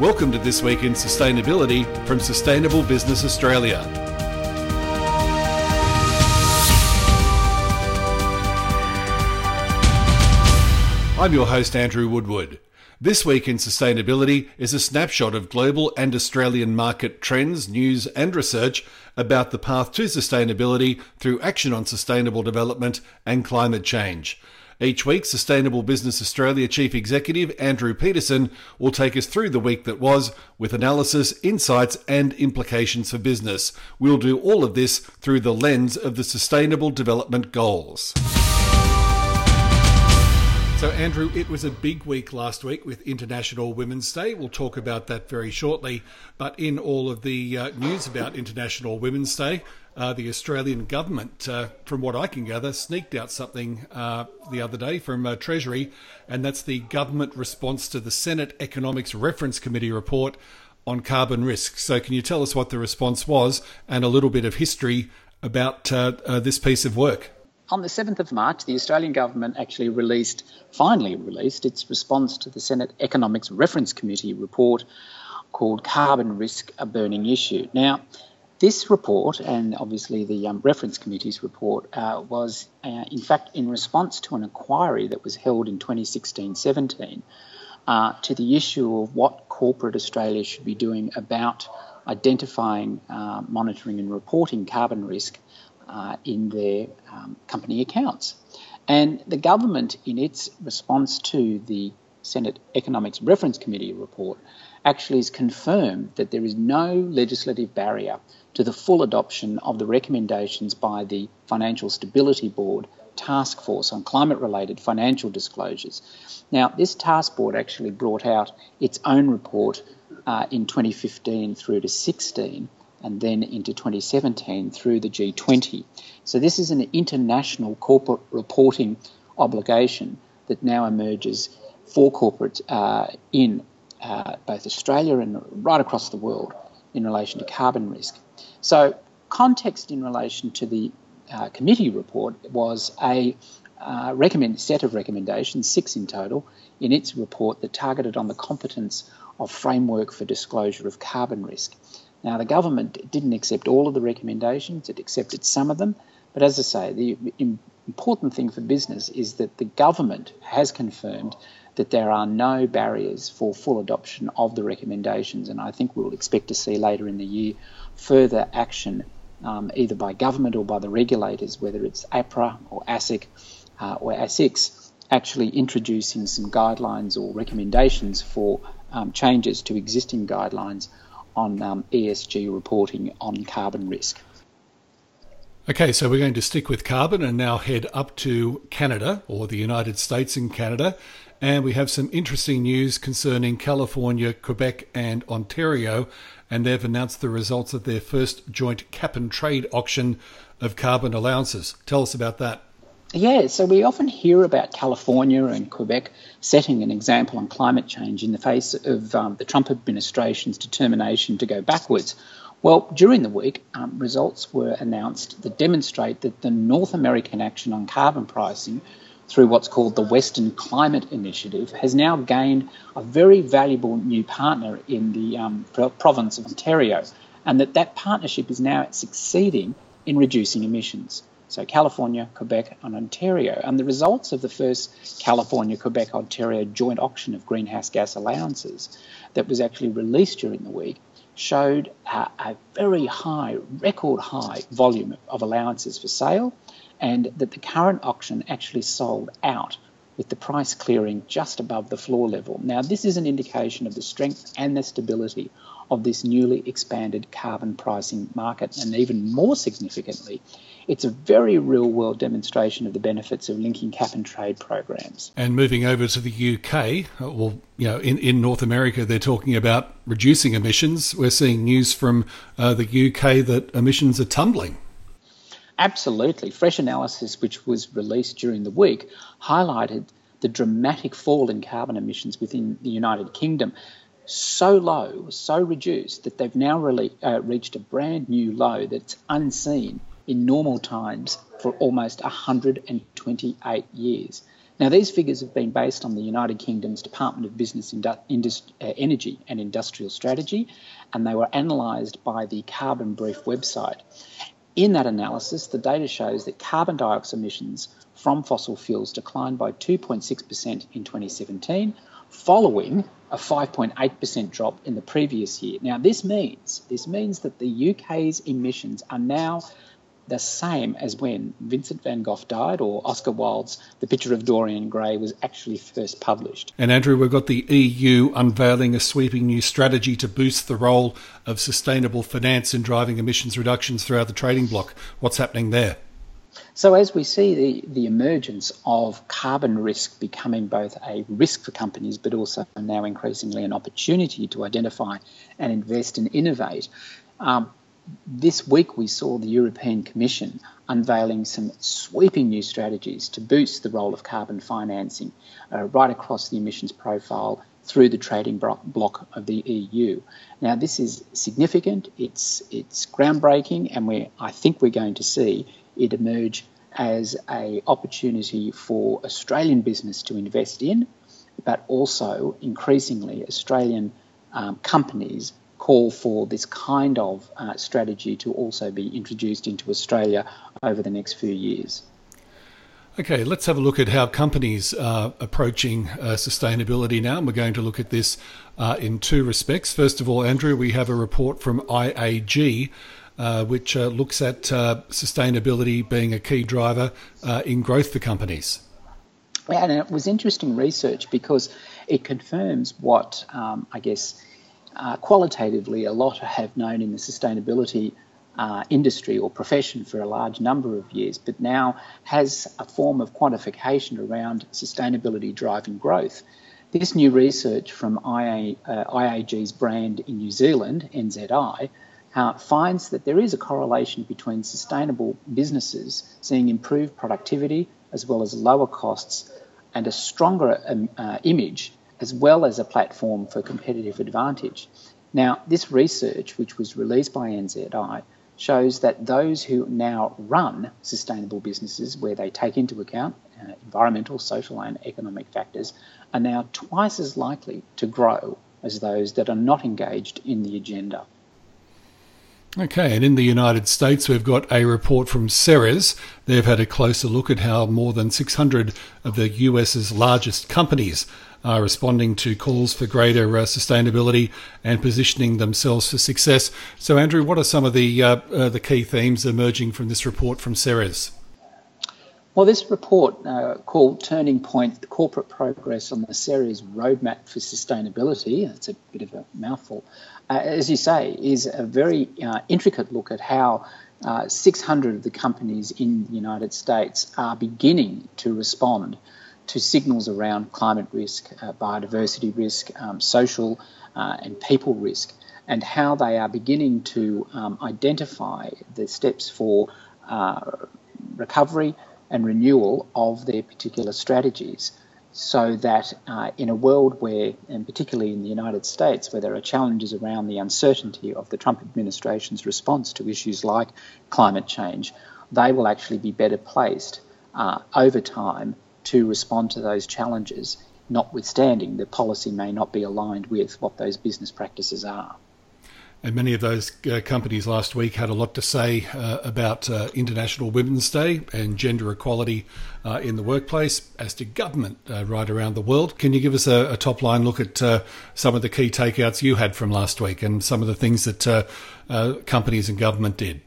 Welcome to This Week in Sustainability from Sustainable Business Australia. I'm your host, Andrew Woodward. This week in sustainability is a snapshot of global and Australian market trends, news, and research about the path to sustainability through action on sustainable development and climate change. Each week, Sustainable Business Australia Chief Executive Andrew Peterson will take us through the week that was with analysis, insights, and implications for business. We'll do all of this through the lens of the Sustainable Development Goals. So, Andrew, it was a big week last week with International Women's Day. We'll talk about that very shortly. But in all of the uh, news about International Women's Day, uh, the Australian government, uh, from what I can gather, sneaked out something uh, the other day from uh, Treasury, and that's the government response to the Senate Economics Reference Committee report on carbon risk. So, can you tell us what the response was and a little bit of history about uh, this piece of work? on the 7th of March, the Australian government actually released, finally released, its response to the Senate Economics Reference Committee report called Carbon Risk a Burning Issue. Now, this report, and obviously the um, Reference Committee's report, uh, was uh, in fact in response to an inquiry that was held in 2016 17 uh, to the issue of what corporate Australia should be doing about identifying, uh, monitoring, and reporting carbon risk uh, in their um, company accounts. And the government, in its response to the Senate Economics Reference Committee report, actually has confirmed that there is no legislative barrier to the full adoption of the recommendations by the Financial Stability Board Task Force on Climate Related Financial Disclosures. Now, this task board actually brought out its own report uh, in 2015 through to 16 and then into 2017 through the G20. So this is an international corporate reporting obligation that now emerges for corporates uh, in uh, both Australia and right across the world in relation to carbon risk. So context in relation to the uh, committee report was a uh, recommend, set of recommendations, six in total, in its report that targeted on the competence of framework for disclosure of carbon risk. Now, the government didn't accept all of the recommendations, it accepted some of them. But as I say, the important thing for business is that the government has confirmed that there are no barriers for full adoption of the recommendations. And I think we'll expect to see later in the year further action, um, either by government or by the regulators, whether it's APRA or ASIC uh, or ASICS, actually introducing some guidelines or recommendations for um, changes to existing guidelines on um, ESG reporting on carbon risk. Okay, so we're going to stick with carbon and now head up to Canada or the United States and Canada. And we have some interesting news concerning California, Quebec, and Ontario. And they've announced the results of their first joint cap and trade auction of carbon allowances. Tell us about that. Yeah, so we often hear about California and Quebec setting an example on climate change in the face of um, the Trump administration's determination to go backwards. Well, during the week, um, results were announced that demonstrate that the North American action on carbon pricing through what's called the Western Climate Initiative has now gained a very valuable new partner in the um, province of Ontario, and that that partnership is now succeeding in reducing emissions so California, Quebec, and Ontario. And the results of the first California, Quebec, Ontario joint auction of greenhouse gas allowances that was actually released during the week showed a, a very high, record high volume of allowances for sale, and that the current auction actually sold out with the price clearing just above the floor level. Now, this is an indication of the strength and the stability of this newly expanded carbon pricing market, and even more significantly, it's a very real world demonstration of the benefits of linking cap and trade programs. And moving over to the UK, well, you know, in, in North America, they're talking about reducing emissions. We're seeing news from uh, the UK that emissions are tumbling. Absolutely. Fresh analysis, which was released during the week, highlighted the dramatic fall in carbon emissions within the United Kingdom. So low, so reduced, that they've now really, uh, reached a brand new low that's unseen in normal times for almost 128 years. Now, these figures have been based on the United Kingdom's Department of Business, Indus- uh, Energy and Industrial Strategy, and they were analysed by the Carbon Brief website. In that analysis, the data shows that carbon dioxide emissions from fossil fuels declined by 2.6% in 2017, following a 5.8% drop in the previous year. Now, this means this means that the UK's emissions are now the same as when Vincent van Gogh died or Oscar Wilde's The Picture of Dorian Gray was actually first published. And Andrew, we've got the EU unveiling a sweeping new strategy to boost the role of sustainable finance in driving emissions reductions throughout the trading bloc. What's happening there? So, as we see the, the emergence of carbon risk becoming both a risk for companies, but also now increasingly an opportunity to identify and invest and innovate, um, this week we saw the European Commission unveiling some sweeping new strategies to boost the role of carbon financing uh, right across the emissions profile through the trading bloc of the EU. Now, this is significant, it's, it's groundbreaking, and we I think we're going to see it emerge as a opportunity for Australian business to invest in, but also increasingly Australian um, companies call for this kind of uh, strategy to also be introduced into Australia over the next few years. Okay, let's have a look at how companies are approaching uh, sustainability now. And we're going to look at this uh, in two respects. First of all, Andrew, we have a report from IAG uh, which uh, looks at uh, sustainability being a key driver uh, in growth for companies. Yeah, and it was interesting research because it confirms what um, I guess uh, qualitatively a lot have known in the sustainability uh, industry or profession for a large number of years, but now has a form of quantification around sustainability driving growth. This new research from IA, IAG's brand in New Zealand, NZI, uh, finds that there is a correlation between sustainable businesses seeing improved productivity as well as lower costs and a stronger um, uh, image as well as a platform for competitive advantage. Now, this research, which was released by NZI, shows that those who now run sustainable businesses where they take into account uh, environmental, social, and economic factors are now twice as likely to grow as those that are not engaged in the agenda. Okay, and in the United States, we've got a report from Ceres. They've had a closer look at how more than 600 of the US's largest companies are responding to calls for greater uh, sustainability and positioning themselves for success. So, Andrew, what are some of the uh, uh, the key themes emerging from this report from Ceres? Well, this report uh, called Turning Point, the Corporate Progress on the Ceres Roadmap for Sustainability, that's a bit of a mouthful, uh, as you say, is a very uh, intricate look at how uh, 600 of the companies in the United States are beginning to respond to signals around climate risk, uh, biodiversity risk, um, social uh, and people risk, and how they are beginning to um, identify the steps for uh, recovery and renewal of their particular strategies so that uh, in a world where, and particularly in the United States, where there are challenges around the uncertainty of the Trump administration's response to issues like climate change, they will actually be better placed uh, over time to respond to those challenges, notwithstanding the policy may not be aligned with what those business practices are. And many of those uh, companies last week had a lot to say uh, about uh, International Women's Day and gender equality uh, in the workplace, as did government uh, right around the world. Can you give us a, a top line look at uh, some of the key takeouts you had from last week and some of the things that companies and government did?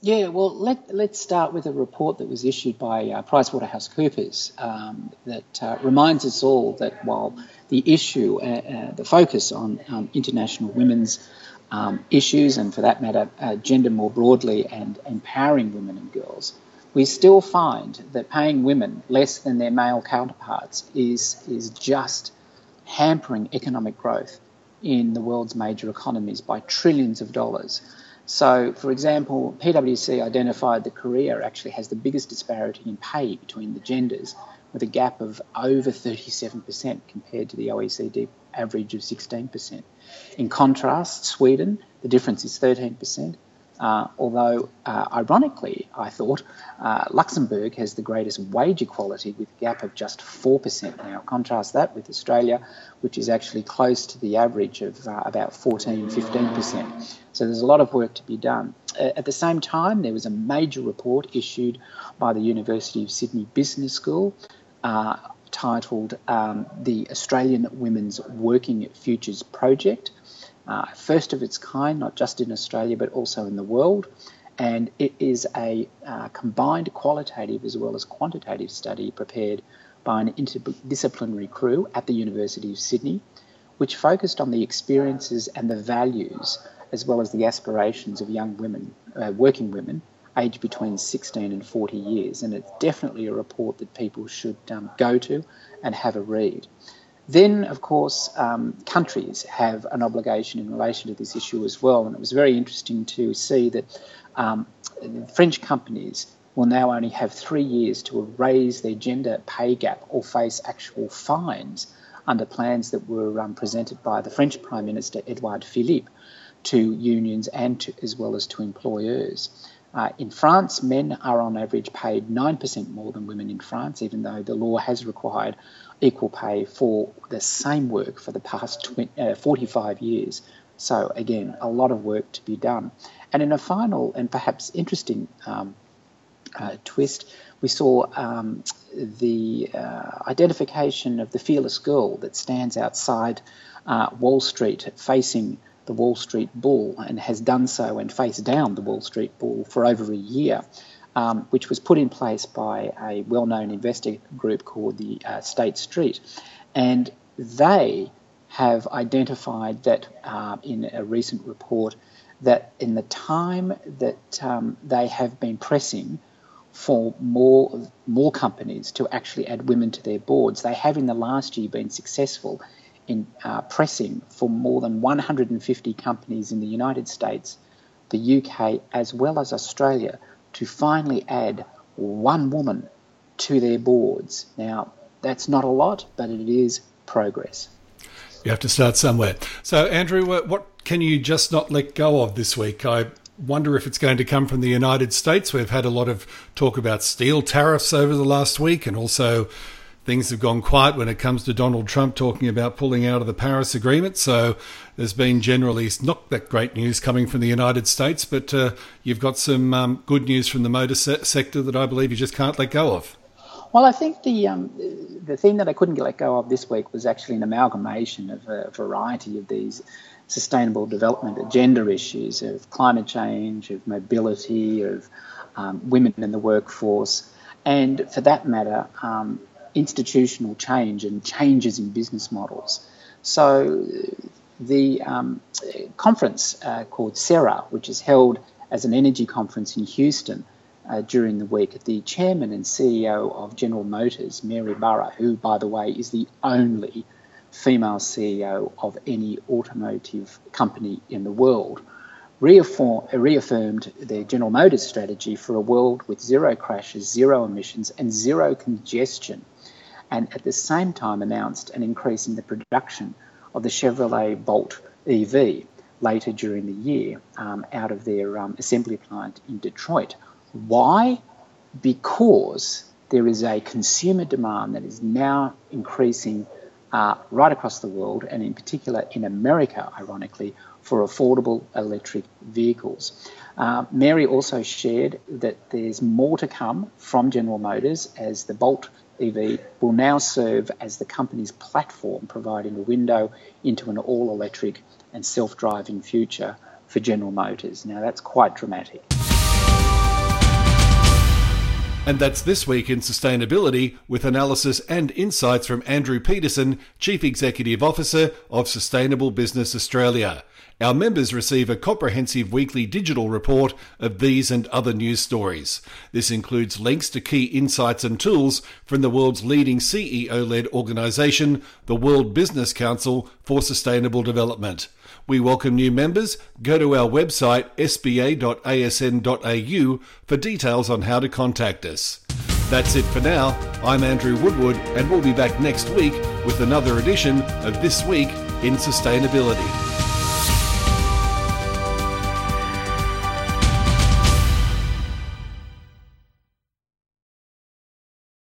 Yeah, well, let, let's start with a report that was issued by uh, PricewaterhouseCoopers um, that reminds us all that while the issue, the focus on um, international women's um, issues, and for that matter, uh, gender more broadly and empowering women and girls, we still find that paying women less than their male counterparts is, is just hampering economic growth in the world's major economies by trillions of dollars. So, for example, PwC identified that Korea actually has the biggest disparity in pay between the genders, with a gap of over 37% compared to the OECD average of 16%. In contrast, Sweden, the difference is 13%, Uh, although, uh, ironically, I thought uh, Luxembourg has the greatest wage equality with a gap of just 4%. Now, contrast that with Australia, which is actually close to the average of uh, about 14, 15%. So there's a lot of work to be done. Uh, at the same time, there was a major report issued by the University of Sydney Business School uh, titled um, The Australian Women's Working Futures Project uh, first of its kind, not just in Australia but also in the world. And it is a uh, combined qualitative as well as quantitative study prepared by an interdisciplinary crew at the University of Sydney, which focused on the experiences and the values as well as the aspirations of young women, uh, working women, aged between 16 and 40 years. And it's definitely a report that people should um, go to and have a read. Then, of course, um, countries have an obligation in relation to this issue as well. And it was very interesting to see that um, French companies will now only have three years to raise their gender pay gap or face actual fines under plans that were um, presented by the French Prime Minister Edouard Philippe to unions and to, as well as to employers. Uh, in France, men are on average paid 9% more than women in France, even though the law has required equal pay for the same work for the past 20, uh, 45 years. So, again, a lot of work to be done. And in a final and perhaps interesting um, uh, twist, we saw um, the uh, identification of the fearless girl that stands outside uh, Wall Street facing the Wall Street Bull and has done so and faced down the Wall Street Bull for over a year um, which was put in place by a well known investor group called the uh, State Street. And they have identified that uh, in a recent report that in the time that um, they have been pressing for more more companies to actually add women to their boards, they have in the last year been successful in uh, pressing for more than 150 companies in the United States, the UK, as well as Australia to finally add one woman to their boards. Now, that's not a lot, but it is progress. You have to start somewhere. So, Andrew, what can you just not let go of this week? I wonder if it's going to come from the United States. We've had a lot of talk about steel tariffs over the last week and also things have gone quiet when it comes to Donald Trump talking about pulling out of the Paris Agreement. So there's been generally not that great news coming from the United States, but uh, you've got some um, good news from the motor se- sector that I believe you just can't let go of. Well, I think the um, the thing that I couldn't let go of this week was actually an amalgamation of a variety of these sustainable development agenda issues of climate change, of mobility, of um, women in the workforce, and for that matter, um, institutional change and changes in business models. So the um, conference uh, called CERA, which is held as an energy conference in Houston uh, during the week, the chairman and CEO of General Motors, Mary Barra, who, by the way, is the only female CEO of any automotive company in the world, reaffirmed their General Motors strategy for a world with zero crashes, zero emissions, and zero congestion and at the same time announced an increase in the production of the Chevrolet Bolt EV later during the year um, out of their um, assembly plant in Detroit. Why? Because there is a consumer demand that is now increasing uh, right across the world, and in particular in America, ironically, for affordable electric vehicles. Uh, Mary also shared that there's more to come from General Motors as the Bolt EV will now serve as the company's platform, providing a window into an all electric and self driving future for General Motors. Now, that's quite dramatic. And that's this week in sustainability with analysis and insights from Andrew Peterson, Chief Executive Officer of Sustainable Business Australia. Our members receive a comprehensive weekly digital report of these and other news stories. This includes links to key insights and tools from the world's leading CEO led organisation, the World Business Council for Sustainable Development. We welcome new members. Go to our website sba.asn.au for details on how to contact us. That's it for now. I'm Andrew Woodward, and we'll be back next week with another edition of This Week in Sustainability.